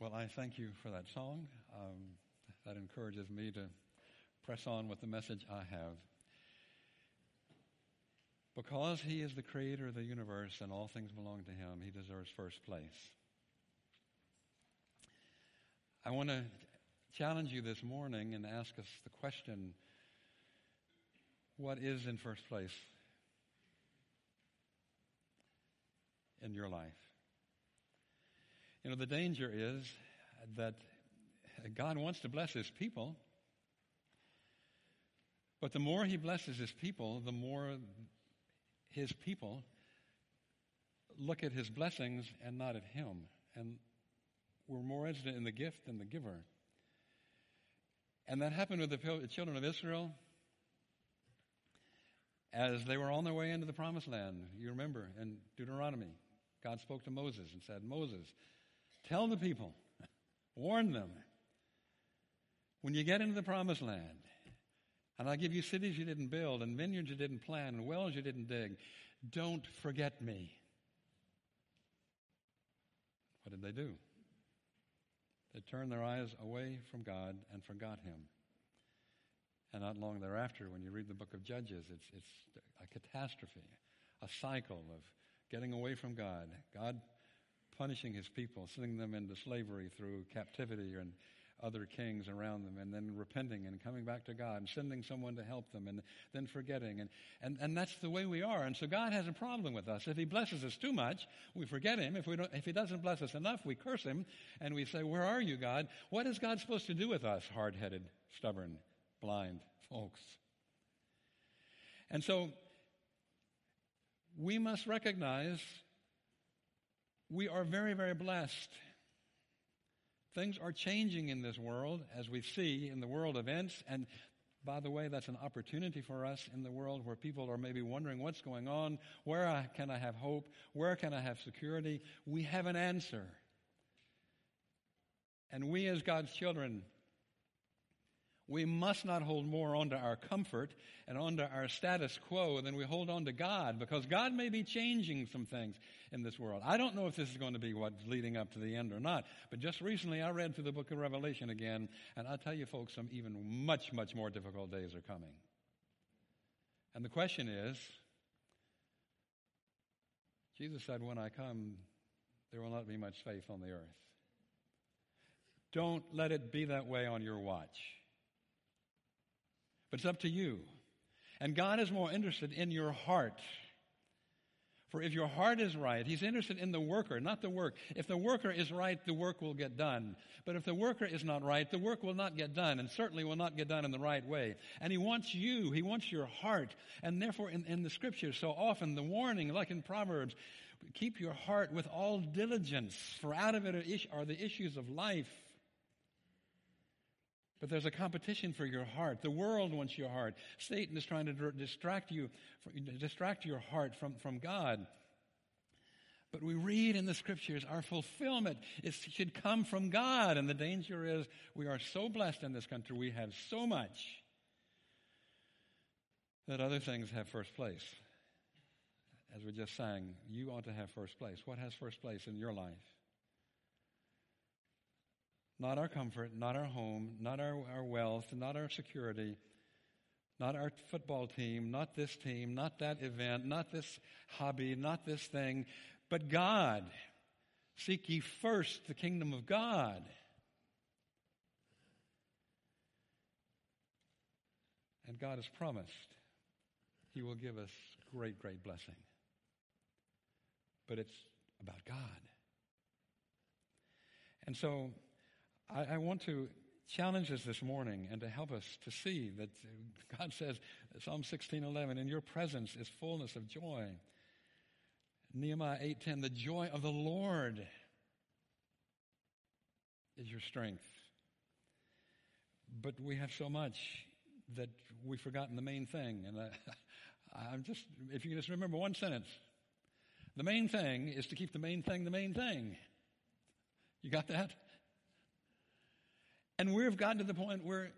Well, I thank you for that song. Um, that encourages me to press on with the message I have. Because he is the creator of the universe and all things belong to him, he deserves first place. I want to challenge you this morning and ask us the question what is in first place in your life? You know, the danger is that God wants to bless his people, but the more he blesses his people, the more his people look at his blessings and not at him. And we're more interested in the gift than the giver. And that happened with the children of Israel as they were on their way into the promised land. You remember in Deuteronomy, God spoke to Moses and said, Moses, tell the people, warn them, when you get into the promised land, and I give you cities you didn't build, and vineyards you didn't plant, and wells you didn't dig, don't forget me. What did they do? They turned their eyes away from God and forgot Him. And not long thereafter, when you read the book of Judges, it's, it's a catastrophe, a cycle of getting away from God, God punishing His people, sending them into slavery through captivity and other kings around them and then repenting and coming back to God and sending someone to help them and then forgetting. And, and, and that's the way we are. And so God has a problem with us. If He blesses us too much, we forget Him. If, we don't, if He doesn't bless us enough, we curse Him and we say, Where are you, God? What is God supposed to do with us, hard headed, stubborn, blind folks? And so we must recognize we are very, very blessed Things are changing in this world as we see in the world events. And by the way, that's an opportunity for us in the world where people are maybe wondering what's going on. Where can I have hope? Where can I have security? We have an answer. And we, as God's children, we must not hold more onto our comfort and onto our status quo than we hold on to God because God may be changing some things in this world. I don't know if this is going to be what's leading up to the end or not, but just recently I read through the book of Revelation again, and I'll tell you folks, some even much, much more difficult days are coming. And the question is Jesus said, When I come, there will not be much faith on the earth. Don't let it be that way on your watch. But it's up to you. And God is more interested in your heart. For if your heart is right, He's interested in the worker, not the work. If the worker is right, the work will get done. But if the worker is not right, the work will not get done, and certainly will not get done in the right way. And He wants you, He wants your heart. And therefore, in, in the scriptures, so often the warning, like in Proverbs, keep your heart with all diligence, for out of it are the issues of life. But there's a competition for your heart. The world wants your heart. Satan is trying to distract you, distract your heart from, from God. But we read in the scriptures our fulfillment is, should come from God. And the danger is we are so blessed in this country. We have so much that other things have first place. As we just sang, you ought to have first place. What has first place in your life? Not our comfort, not our home, not our, our wealth, not our security, not our football team, not this team, not that event, not this hobby, not this thing, but God. Seek ye first the kingdom of God. And God has promised He will give us great, great blessing. But it's about God. And so I, I want to challenge us this morning and to help us to see that God says, Psalm 16:11, in your presence is fullness of joy. Nehemiah 8:10, the joy of the Lord is your strength. But we have so much that we've forgotten the main thing. And I, I'm just, if you can just remember one sentence, the main thing is to keep the main thing the main thing. You got that? And we've gotten to the point where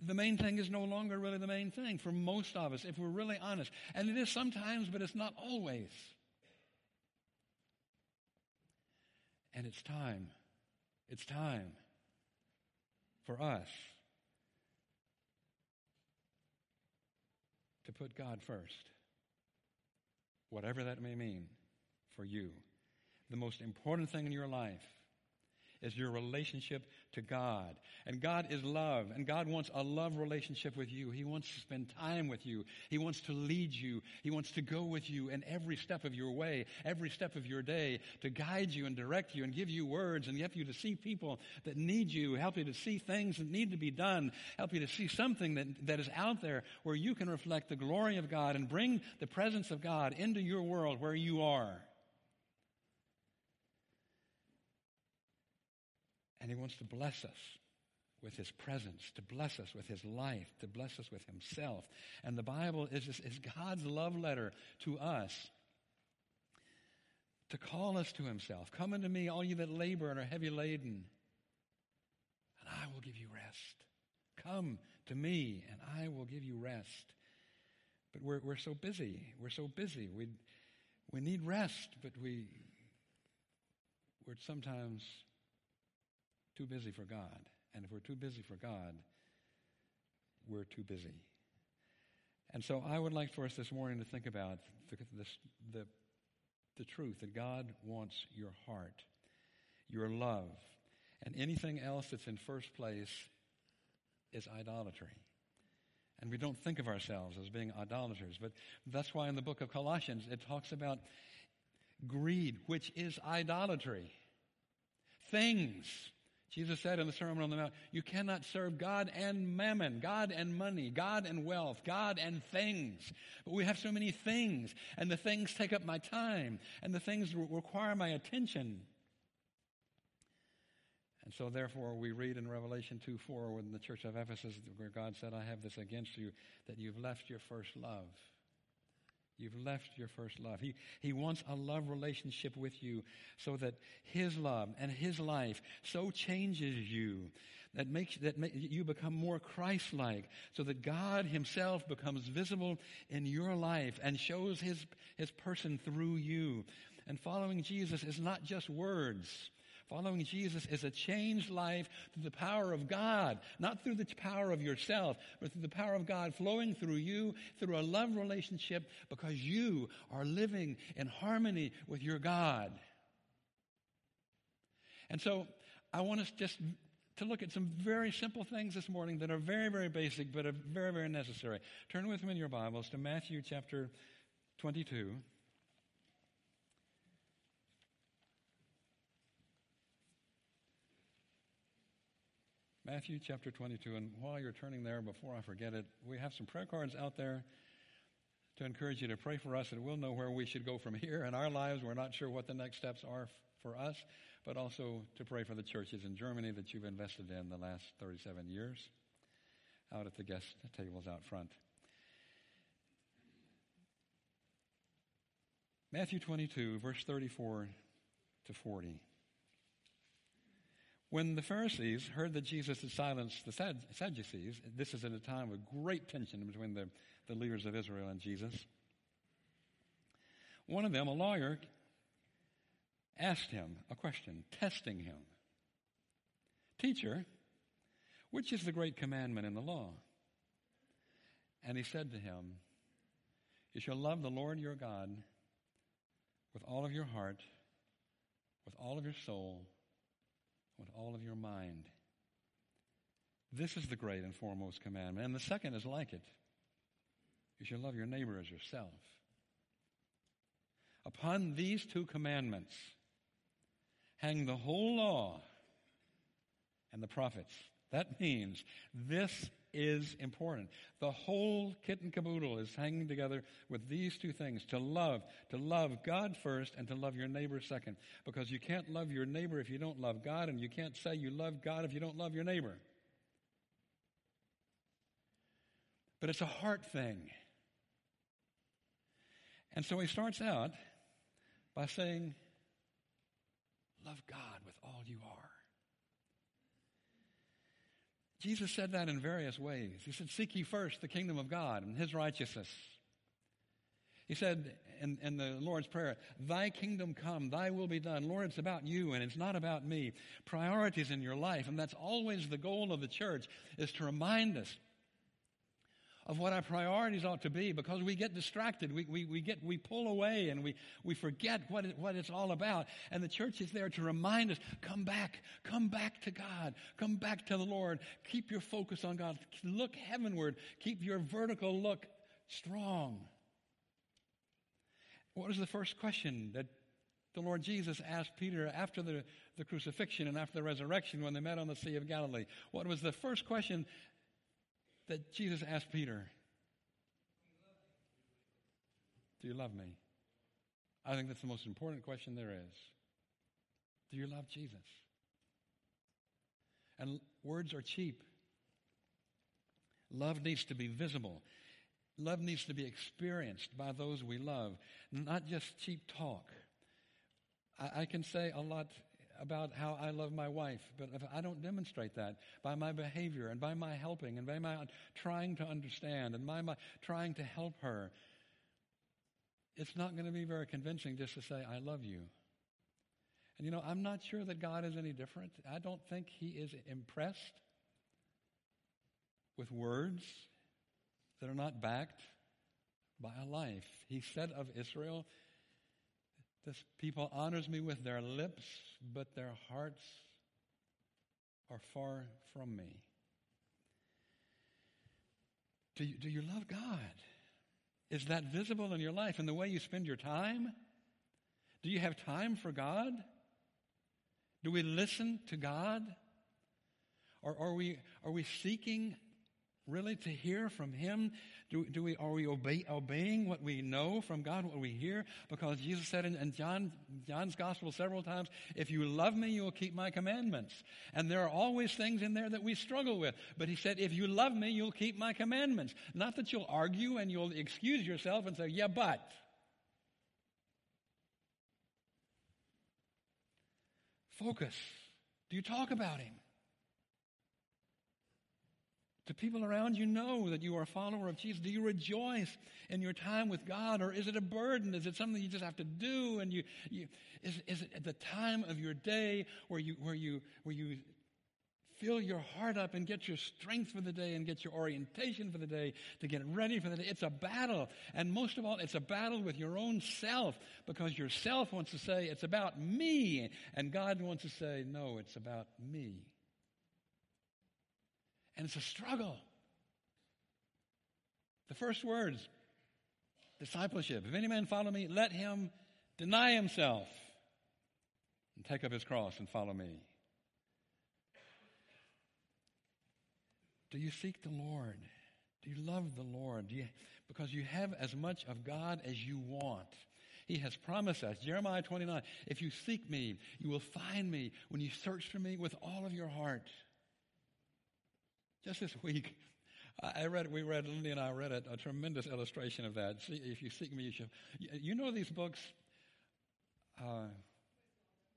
the main thing is no longer really the main thing for most of us, if we're really honest. And it is sometimes, but it's not always. And it's time It's time for us to put God first, whatever that may mean for you. The most important thing in your life is your relationship to God. And God is love, and God wants a love relationship with you. He wants to spend time with you. He wants to lead you. He wants to go with you in every step of your way, every step of your day, to guide you and direct you and give you words and help you to see people that need you, help you to see things that need to be done, help you to see something that, that is out there where you can reflect the glory of God and bring the presence of God into your world where you are. And He wants to bless us with His presence, to bless us with His life, to bless us with Himself. And the Bible is, is God's love letter to us to call us to Himself. Come unto me, all you that labor and are heavy laden, and I will give you rest. Come to me, and I will give you rest. But we're, we're so busy. We're so busy. We, we need rest, but we, we're sometimes too busy for God. And if we're too busy for God, we're too busy. And so I would like for us this morning to think about the, the, the, the truth that God wants your heart, your love, and anything else that's in first place is idolatry. And we don't think of ourselves as being idolaters. But that's why in the book of Colossians it talks about greed, which is idolatry. Things Jesus said in the Sermon on the Mount, you cannot serve God and mammon, God and money, God and wealth, God and things. But we have so many things, and the things take up my time, and the things require my attention. And so, therefore, we read in Revelation 2 4, when the church of Ephesus, where God said, I have this against you, that you've left your first love. You've left your first love. He, he wants a love relationship with you so that His love and His life so changes you that makes that make, you become more Christ-like, so that God Himself becomes visible in your life and shows His His person through you. And following Jesus is not just words. Following Jesus is a changed life through the power of God, not through the power of yourself, but through the power of God flowing through you, through a love relationship, because you are living in harmony with your God. And so I want us just to look at some very simple things this morning that are very, very basic, but are very, very necessary. Turn with me in your Bibles to Matthew chapter 22. Matthew chapter 22. And while you're turning there, before I forget it, we have some prayer cards out there to encourage you to pray for us, and we'll know where we should go from here in our lives. We're not sure what the next steps are for us, but also to pray for the churches in Germany that you've invested in the last 37 years out at the guest tables out front. Matthew 22, verse 34 to 40. When the Pharisees heard that Jesus had silenced the Sadducees, this is at a time of great tension between the, the leaders of Israel and Jesus. One of them, a lawyer, asked him a question, testing him Teacher, which is the great commandment in the law? And he said to him, You shall love the Lord your God with all of your heart, with all of your soul, with all of your mind. This is the great and foremost commandment. And the second is like it you shall love your neighbor as yourself. Upon these two commandments hang the whole law and the prophets. That means this is important. The whole kit and caboodle is hanging together with these two things to love, to love God first and to love your neighbor second. Because you can't love your neighbor if you don't love God, and you can't say you love God if you don't love your neighbor. But it's a heart thing. And so he starts out by saying, Love God with all you are. Jesus said that in various ways. He said, Seek ye first the kingdom of God and his righteousness. He said in, in, the Lord's Prayer, Thy kingdom come, Thy will be done. Lord, it's about you and it's not about me. Priorities in your life. And that's always the goal of the church, is to remind us of what our priorities ought to be because we get distracted. We, we, we, get, we pull away and we, we forget what, it, what it's all about. And the church is there to remind us come back, come back to God, come back to the Lord. Keep your focus on God. Look heavenward, keep your vertical look strong. What was the first question that the Lord Jesus asked Peter after the, the crucifixion and after the resurrection when they met on the Sea of Galilee? What was the first question that Jesus asked Peter, Do you love me? I think that's the most important question there is. Do you love Jesus? And words are cheap. Love needs to be visible. Love needs to be experienced by those we love, not just cheap talk. I, I can say a lot about how I love my wife, but if I don't demonstrate that by my behavior and by my helping and by my trying to understand and by my trying to help her, it's not going to be very convincing just to say, I love you. And you know, I'm not sure that God is any different. I don't think He is impressed with words that are not backed by a life. He said of Israel, this people honors me with their lips, but their hearts are far from me. Do you, do you love God? Is that visible in your life in the way you spend your time? Do you have time for God? Do we listen to God? Or are we, are we seeking really to hear from Him? Do, do we, are we obey, obeying what we know from God, what we hear? Because Jesus said in, in John, John's gospel several times, if you love me, you will keep my commandments. And there are always things in there that we struggle with. But He said, if you love me, you'll keep my commandments. Not that you'll argue and you'll excuse yourself and say, yeah, but. Focus. Do you talk about Him? Do people around you know that you are a follower of Jesus? Do you rejoice in your time with God, or is it a burden? Is it something you just have to do? And you, you is, is it at the time of your day where you where you where you fill your heart up and get your strength for the day and get your orientation for the day to get ready for the day. It's a battle. And most of all, it's a battle with your own self because your self wants to say, it's about me. And God wants to say, no, it's about me. And it's a struggle. The first words discipleship. If any man follow me, let him deny himself and take up his cross and follow me. Do you seek the Lord? Do you love the Lord? You, because you have as much of God as you want. He has promised us, Jeremiah 29, if you seek me, you will find me when you search for me with all of your heart. Just this week, I read, we read, Lindy and I read it, a tremendous illustration of that. See, if you seek me, you should. You know these books? Uh,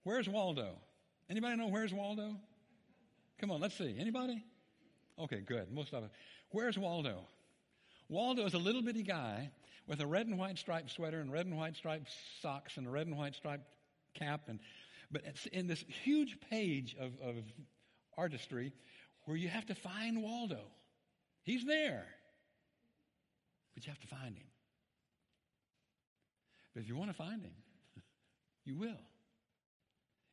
Where's Waldo? Anybody know Where's Waldo? Come on, let's see. Anybody? Okay, good. Most of it. Where's Waldo? Waldo is a little bitty guy with a red and white striped sweater and red and white striped socks and a red and white striped cap. And, but in this huge page of, of artistry, where you have to find Waldo. He's there, but you have to find him. But if you want to find him, you will.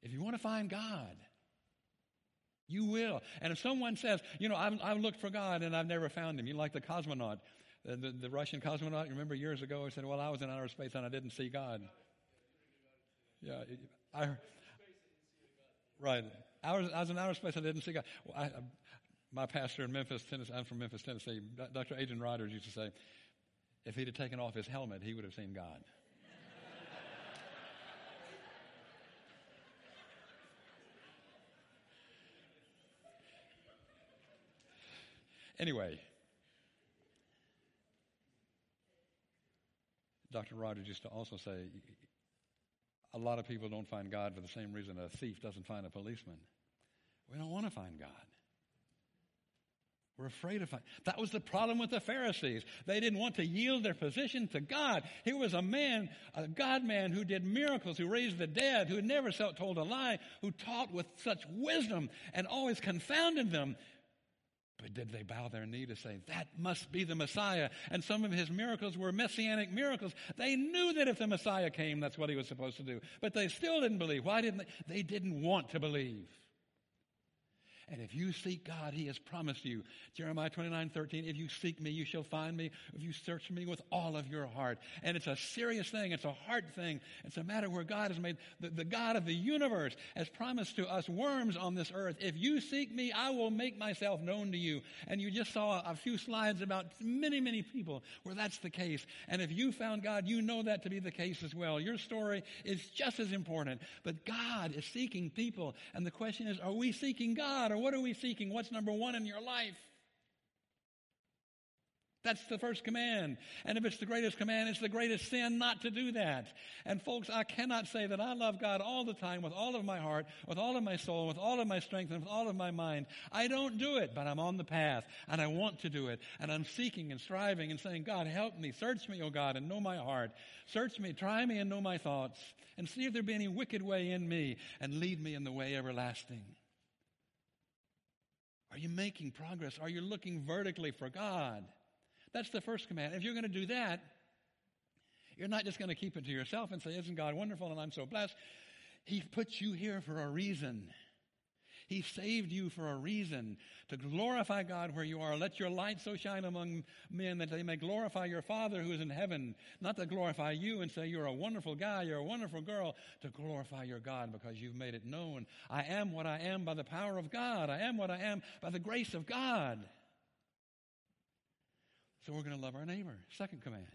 If you want to find God, you will. And if someone says, you know, I've, I've looked for God and I've never found him, you like the cosmonaut, the, the, the Russian cosmonaut, you remember years ago, he said, well, I was in outer space and I didn't see God. Yeah, I, right. I was, I was in outer space. And I didn't see God. Well, I, my pastor in Memphis, Tennessee, I'm from Memphis, Tennessee, Dr. Adrian Rogers used to say, if he'd have taken off his helmet, he would have seen God. anyway, Dr. Rogers used to also say, a lot of people don't find God for the same reason a thief doesn't find a policeman. We don't want to find God. Were afraid of it. That was the problem with the Pharisees. They didn't want to yield their position to God. Here was a man, a God man who did miracles, who raised the dead, who never told a lie, who taught with such wisdom and always confounded them. But did they bow their knee to say, that must be the Messiah? And some of his miracles were messianic miracles. They knew that if the Messiah came, that's what he was supposed to do. But they still didn't believe. Why didn't they? They didn't want to believe. And if you seek God, He has promised you. Jeremiah 29, 13, if you seek me, you shall find me. If you search me with all of your heart. And it's a serious thing. It's a hard thing. It's a matter where God has made, the, the God of the universe has promised to us worms on this earth. If you seek me, I will make myself known to you. And you just saw a few slides about many, many people where that's the case. And if you found God, you know that to be the case as well. Your story is just as important. But God is seeking people. And the question is, are we seeking God? What are we seeking? What's number one in your life? That's the first command. And if it's the greatest command, it's the greatest sin not to do that. And folks, I cannot say that I love God all the time with all of my heart, with all of my soul, with all of my strength, and with all of my mind. I don't do it, but I'm on the path and I want to do it. And I'm seeking and striving and saying, God, help me. Search me, O God, and know my heart. Search me, try me, and know my thoughts. And see if there be any wicked way in me and lead me in the way everlasting. Are you making progress? Are you looking vertically for God? That's the first command. If you're going to do that, you're not just going to keep it to yourself and say, Isn't God wonderful and I'm so blessed? He put you here for a reason. He saved you for a reason to glorify God where you are. Let your light so shine among men that they may glorify your Father who is in heaven. Not to glorify you and say you're a wonderful guy, you're a wonderful girl, to glorify your God because you've made it known. I am what I am by the power of God. I am what I am by the grace of God. So we're going to love our neighbor. Second command.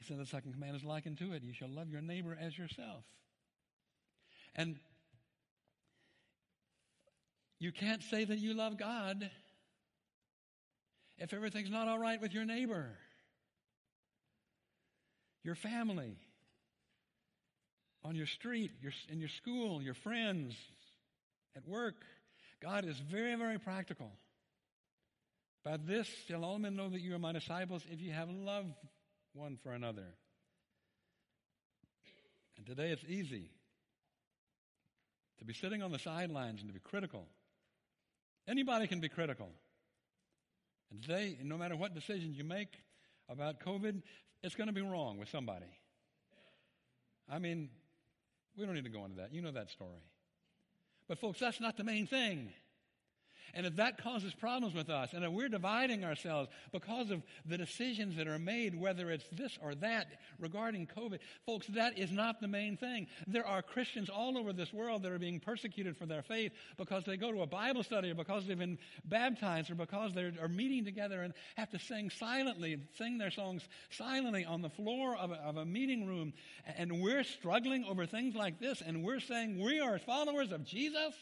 He said the second command is likened to it. You shall love your neighbor as yourself. And you can't say that you love God if everything's not all right with your neighbor, your family, on your street, your, in your school, your friends, at work. God is very, very practical. By this shall all men know that you are my disciples if you have love one for another. And today it's easy to be sitting on the sidelines and to be critical Anybody can be critical. And today, no matter what decisions you make about COVID, it's going to be wrong with somebody. I mean, we don't need to go into that. You know that story. But, folks, that's not the main thing. And if that causes problems with us, and if we're dividing ourselves because of the decisions that are made, whether it's this or that regarding COVID, folks, that is not the main thing. There are Christians all over this world that are being persecuted for their faith because they go to a Bible study or because they've been baptized or because they are meeting together and have to sing silently, sing their songs silently on the floor of a, of a meeting room. And we're struggling over things like this, and we're saying we are followers of Jesus?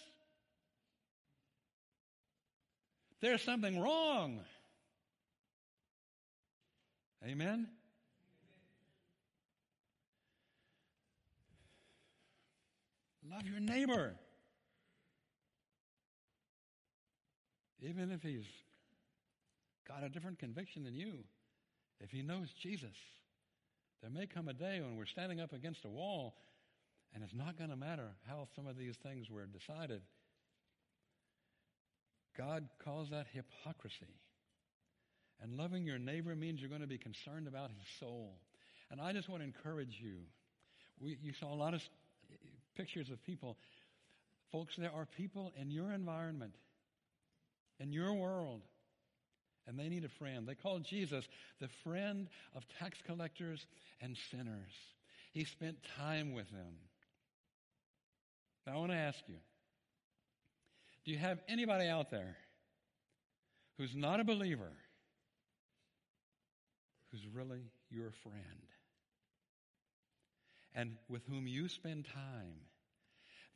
There's something wrong. Amen? Love your neighbor. Even if he's got a different conviction than you, if he knows Jesus, there may come a day when we're standing up against a wall and it's not going to matter how some of these things were decided. God calls that hypocrisy. And loving your neighbor means you're going to be concerned about his soul. And I just want to encourage you. We, you saw a lot of pictures of people. Folks, there are people in your environment, in your world, and they need a friend. They call Jesus the friend of tax collectors and sinners. He spent time with them. Now, I want to ask you do you have anybody out there who's not a believer who's really your friend and with whom you spend time?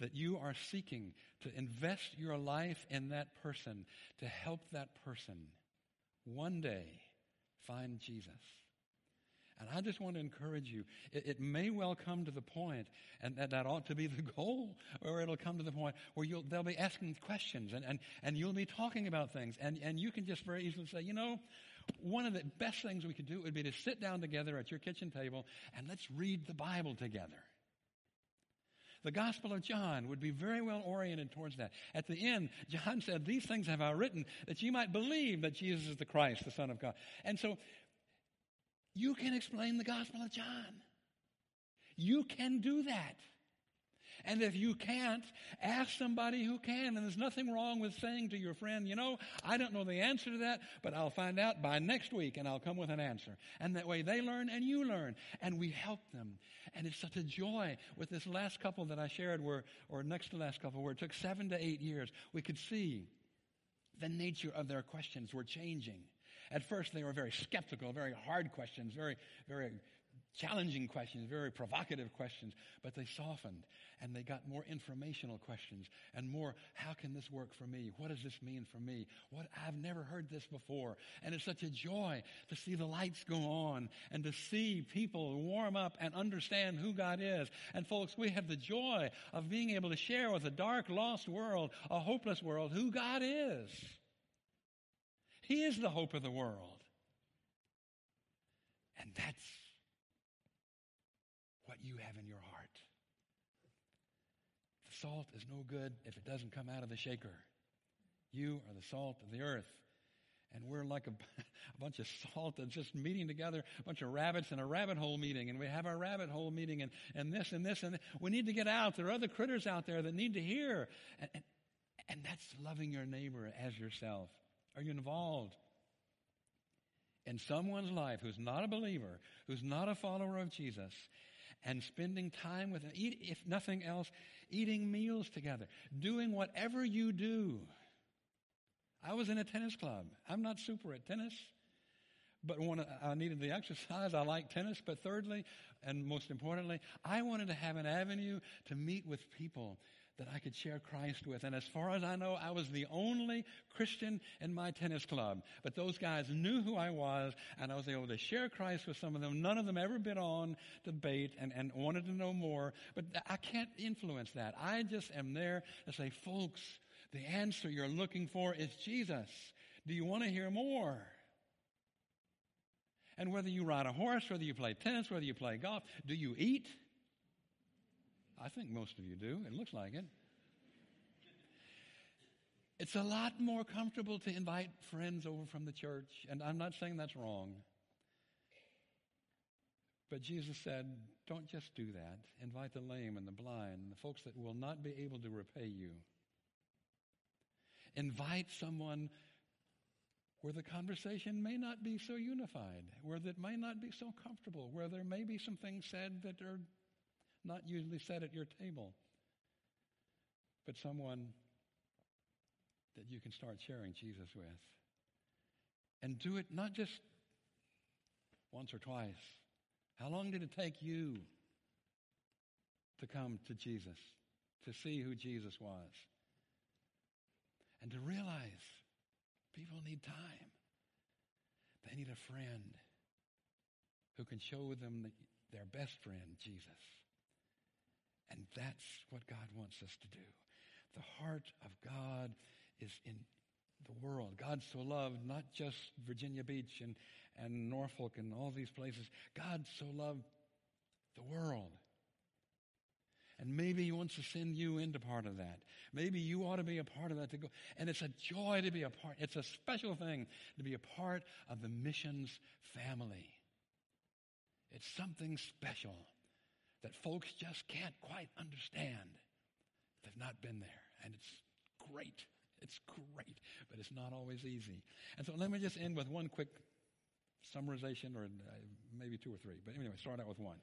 That you are seeking to invest your life in that person to help that person one day find Jesus. And I just want to encourage you. It, it may well come to the point, and that, that ought to be the goal, or it'll come to the point where you'll, they'll be asking questions and, and, and you'll be talking about things. And, and you can just very easily say, you know, one of the best things we could do would be to sit down together at your kitchen table and let's read the Bible together. The Gospel of John would be very well oriented towards that. At the end, John said, These things have I written that you might believe that Jesus is the Christ, the Son of God. And so you can explain the Gospel of John. You can do that. And if you can't, ask somebody who can. And there's nothing wrong with saying to your friend, you know, I don't know the answer to that, but I'll find out by next week and I'll come with an answer. And that way they learn and you learn. And we help them. And it's such a joy with this last couple that I shared where, or next to last couple where it took seven to eight years. We could see the nature of their questions were changing. At first, they were very skeptical, very hard questions, very, very challenging questions, very provocative questions, but they softened and they got more informational questions and more, how can this work for me? What does this mean for me? What, I've never heard this before. And it's such a joy to see the lights go on and to see people warm up and understand who God is. And folks, we have the joy of being able to share with a dark, lost world, a hopeless world, who God is. He is the hope of the world. And that's what you have in your heart. The salt is no good if it doesn't come out of the shaker. You are the salt of the earth. And we're like a, a, bunch of salt that's just meeting together, a bunch of rabbits in a rabbit hole meeting. And we have our rabbit hole meeting and, and this and this. And we need to get out. There are other critters out there that need to hear. And, and, and that's loving your neighbor as yourself. Are you involved in someone's life who's not a believer, who's not a follower of Jesus, and spending time with them, if nothing else, eating meals together, doing whatever you do. I was in a tennis club. I'm not super at tennis, but when I needed the exercise, I like tennis. But thirdly, and most importantly, I wanted to have an avenue to meet with people that I could share Christ with. And as far as I know, I was the only Christian in my tennis club. But those guys knew who I was, and I was able to share Christ with some of them. None of them ever been on debate and, and wanted to know more. But I can't influence that. I just am there to say, folks, the answer you're looking for is Jesus. Do you want to hear more? And whether you ride a horse, whether you play tennis, whether you play golf, do you eat? I think most of you do. It looks like it. It's a lot more comfortable to invite friends over from the church, and I'm not saying that's wrong. But Jesus said, don't just do that. Invite the lame and the blind, the folks that will not be able to repay you. Invite someone where the conversation may not be so unified, where it may not be so comfortable, where there may be some things said that are not usually said at your table, but someone that you can start sharing Jesus with. And do it not just once or twice. How long did it take you to come to Jesus, to see who Jesus was? And to realize people need time. They need a friend who can show them the, their best friend, Jesus. And that's what God wants us to do. The heart of God is in the world. God so loved not just Virginia Beach and, and Norfolk and all these places. God so loved the world. And maybe he wants to send you into part of that. Maybe you ought to be a part of that to go. And it's a joy to be a part. It's a special thing to be a part of the missions family. It's something special that folks just can't quite understand. They've not been there. And it's great. It's great, but it's not always easy. And so let me just end with one quick summarization, or uh, maybe two or three. But anyway, start out with one.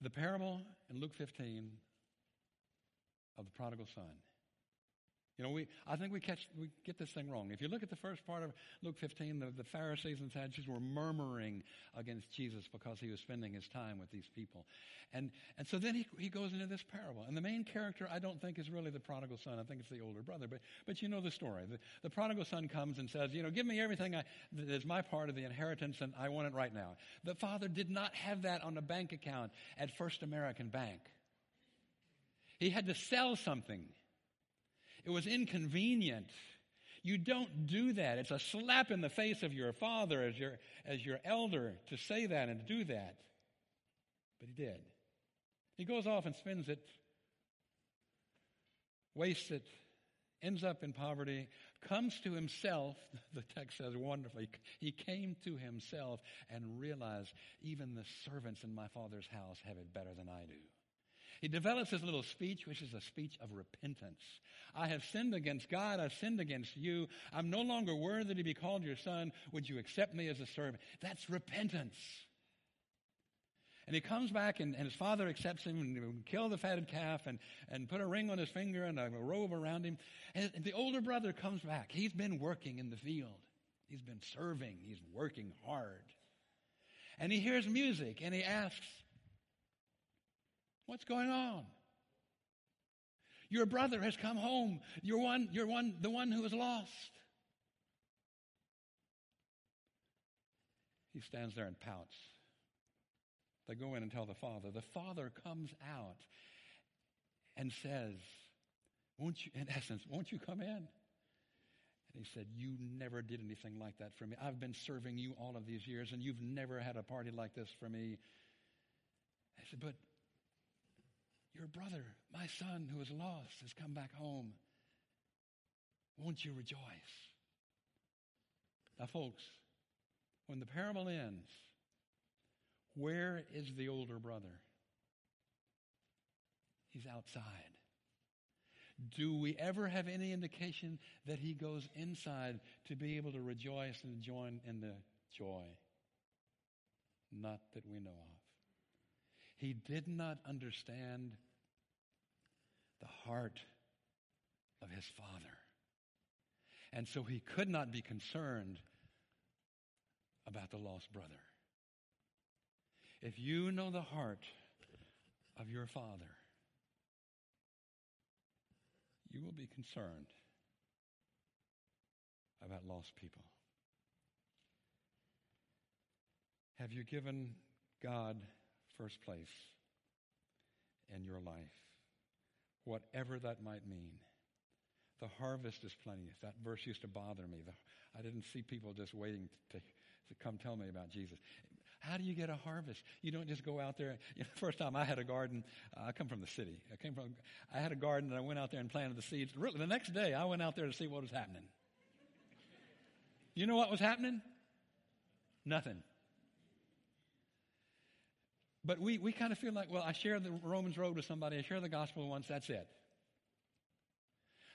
The parable in Luke 15 of the prodigal son You know, we, I think we catch, we get this thing wrong. If you look at the first part of Luke 15, the, the Pharisees and Sadducees were murmuring against Jesus because he was spending his time with these people. And, and so then he, he goes into this parable. And the main character, I don't think, is really the prodigal son. I think it's the older brother. But, but you know the story. The, the prodigal son comes and says, you know, give me everything I, that is my part of the inheritance and I want it right now. The father did not have that on a bank account at First American Bank. He had to sell something. It was inconvenient. You don't do that. It's a slap in the face of your father as your, as your elder to say that and to do that. But he did. He goes off and spends it, wastes it, ends up in poverty, comes to himself. The text says wonderfully, he came to himself and realized even the servants in my father's house have it better than I do. He develops his little speech, which is a speech of repentance. I have sinned against God. I've sinned against you. I'm no longer worthy to be called your son. Would you accept me as a servant? That's repentance. And he comes back, and, and his father accepts him and kill the fatted calf and, and put a ring on his finger and a robe around him. And the older brother comes back. He's been working in the field, he's been serving, he's working hard. And he hears music and he asks, What's going on? Your brother has come home. You're one, you're one, the one who was lost. He stands there and pouts. They go in and tell the father. The father comes out and says, Won't you, in essence, won't you come in? And he said, You never did anything like that for me. I've been serving you all of these years, and you've never had a party like this for me. I said, But your brother, my son who is lost, has come back home. Won't you rejoice? Now, folks, when the parable ends, where is the older brother? He's outside. Do we ever have any indication that he goes inside to be able to rejoice and join in the joy? Not that we know of. He did not understand the heart of his father. And so he could not be concerned about the lost brother. If you know the heart of your father, you will be concerned about lost people. Have you given God first place in your life? whatever that might mean. The harvest is plenty. That verse used to bother me. I didn't see people just waiting to, to come tell me about Jesus. How do you get a harvest? You don't just go out there. You know, first time I had a garden, uh, I come from the city. I came from. I had a garden and I went out there and planted the seeds. Really, the next day I went out there to see what was happening. You know what was happening? Nothing. But we, we kind of feel like, well, I share the Romans road with somebody, I share the gospel once, that's it.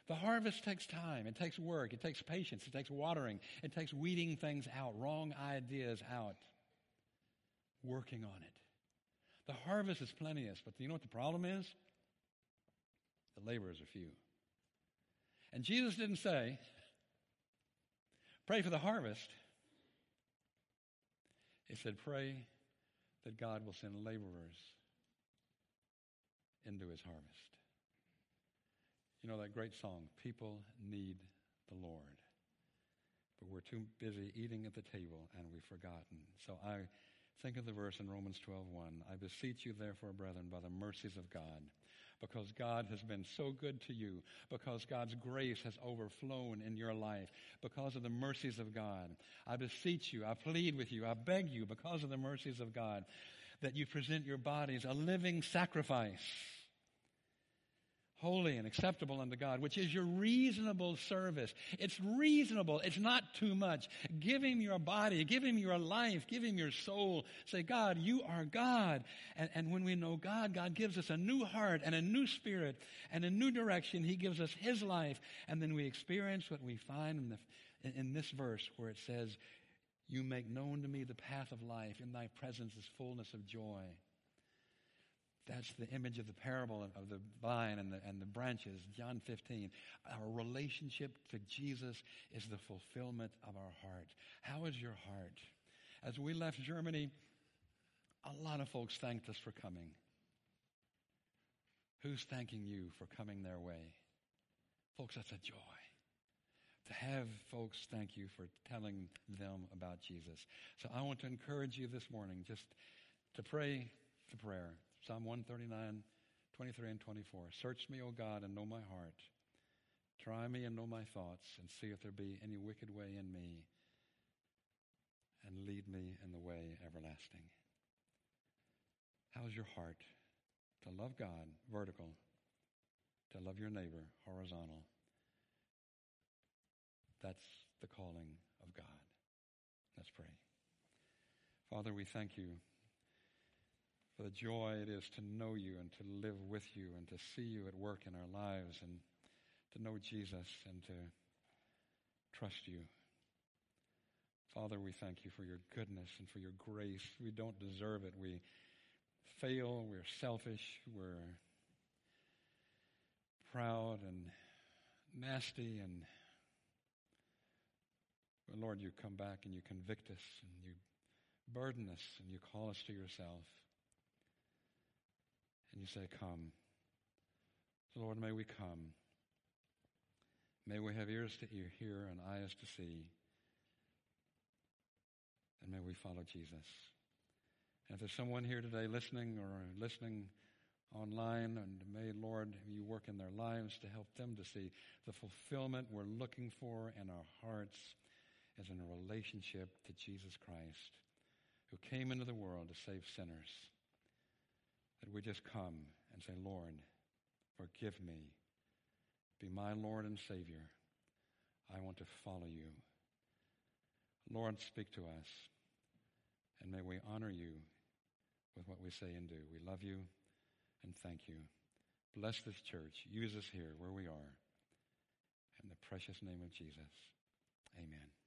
The harvest takes time, it takes work, it takes patience, it takes watering, it takes weeding things out, wrong ideas out, working on it. The harvest is plenteous, but you know what the problem is? The laborers are few. And Jesus didn't say, pray for the harvest. He said, pray that God will send laborers into his harvest. You know that great song, People Need the Lord. But we're too busy eating at the table and we've forgotten. So I think of the verse in Romans 12:1. I beseech you therefore, brethren, by the mercies of God, because God has been so good to you, because God's grace has overflown in your life, because of the mercies of God. I beseech you, I plead with you, I beg you, because of the mercies of God, that you present your bodies a living sacrifice holy and acceptable unto God, which is your reasonable service. It's reasonable. It's not too much. Give him your body. Give him your life. Give him your soul. Say, God, you are God. And, and when we know God, God gives us a new heart and a new spirit and a new direction. He gives us his life. And then we experience what we find in, the, in this verse where it says, you make known to me the path of life. In thy presence is fullness of joy. That's the image of the parable of the vine and the, and the branches, John 15. Our relationship to Jesus is the fulfillment of our heart. How is your heart? As we left Germany, a lot of folks thanked us for coming. Who's thanking you for coming their way? Folks, that's a joy. To have folks thank you for telling them about Jesus. So I want to encourage you this morning just to pray the prayer. Psalm 139, 23 and 24. Search me, O God, and know my heart. Try me and know my thoughts, and see if there be any wicked way in me, and lead me in the way everlasting. How's your heart? To love God, vertical, to love your neighbor, horizontal. That's the calling of God. Let's pray. Father, we thank you the joy it is to know you and to live with you and to see you at work in our lives and to know Jesus and to trust you. Father, we thank you for your goodness and for your grace. We don't deserve it. We fail. We're selfish. We're proud and nasty. And Lord, you come back and you convict us and you burden us and you call us to yourself. And you say, Come. So, Lord, may we come. May we have ears to hear and eyes to see. And may we follow Jesus. And if there's someone here today listening or listening online, and may, Lord, you work in their lives to help them to see the fulfillment we're looking for in our hearts as in a relationship to Jesus Christ, who came into the world to save sinners. That we just come and say, Lord, forgive me. Be my Lord and Savior. I want to follow you. Lord, speak to us, and may we honor you with what we say and do. We love you and thank you. Bless this church. Use us here where we are. In the precious name of Jesus. Amen.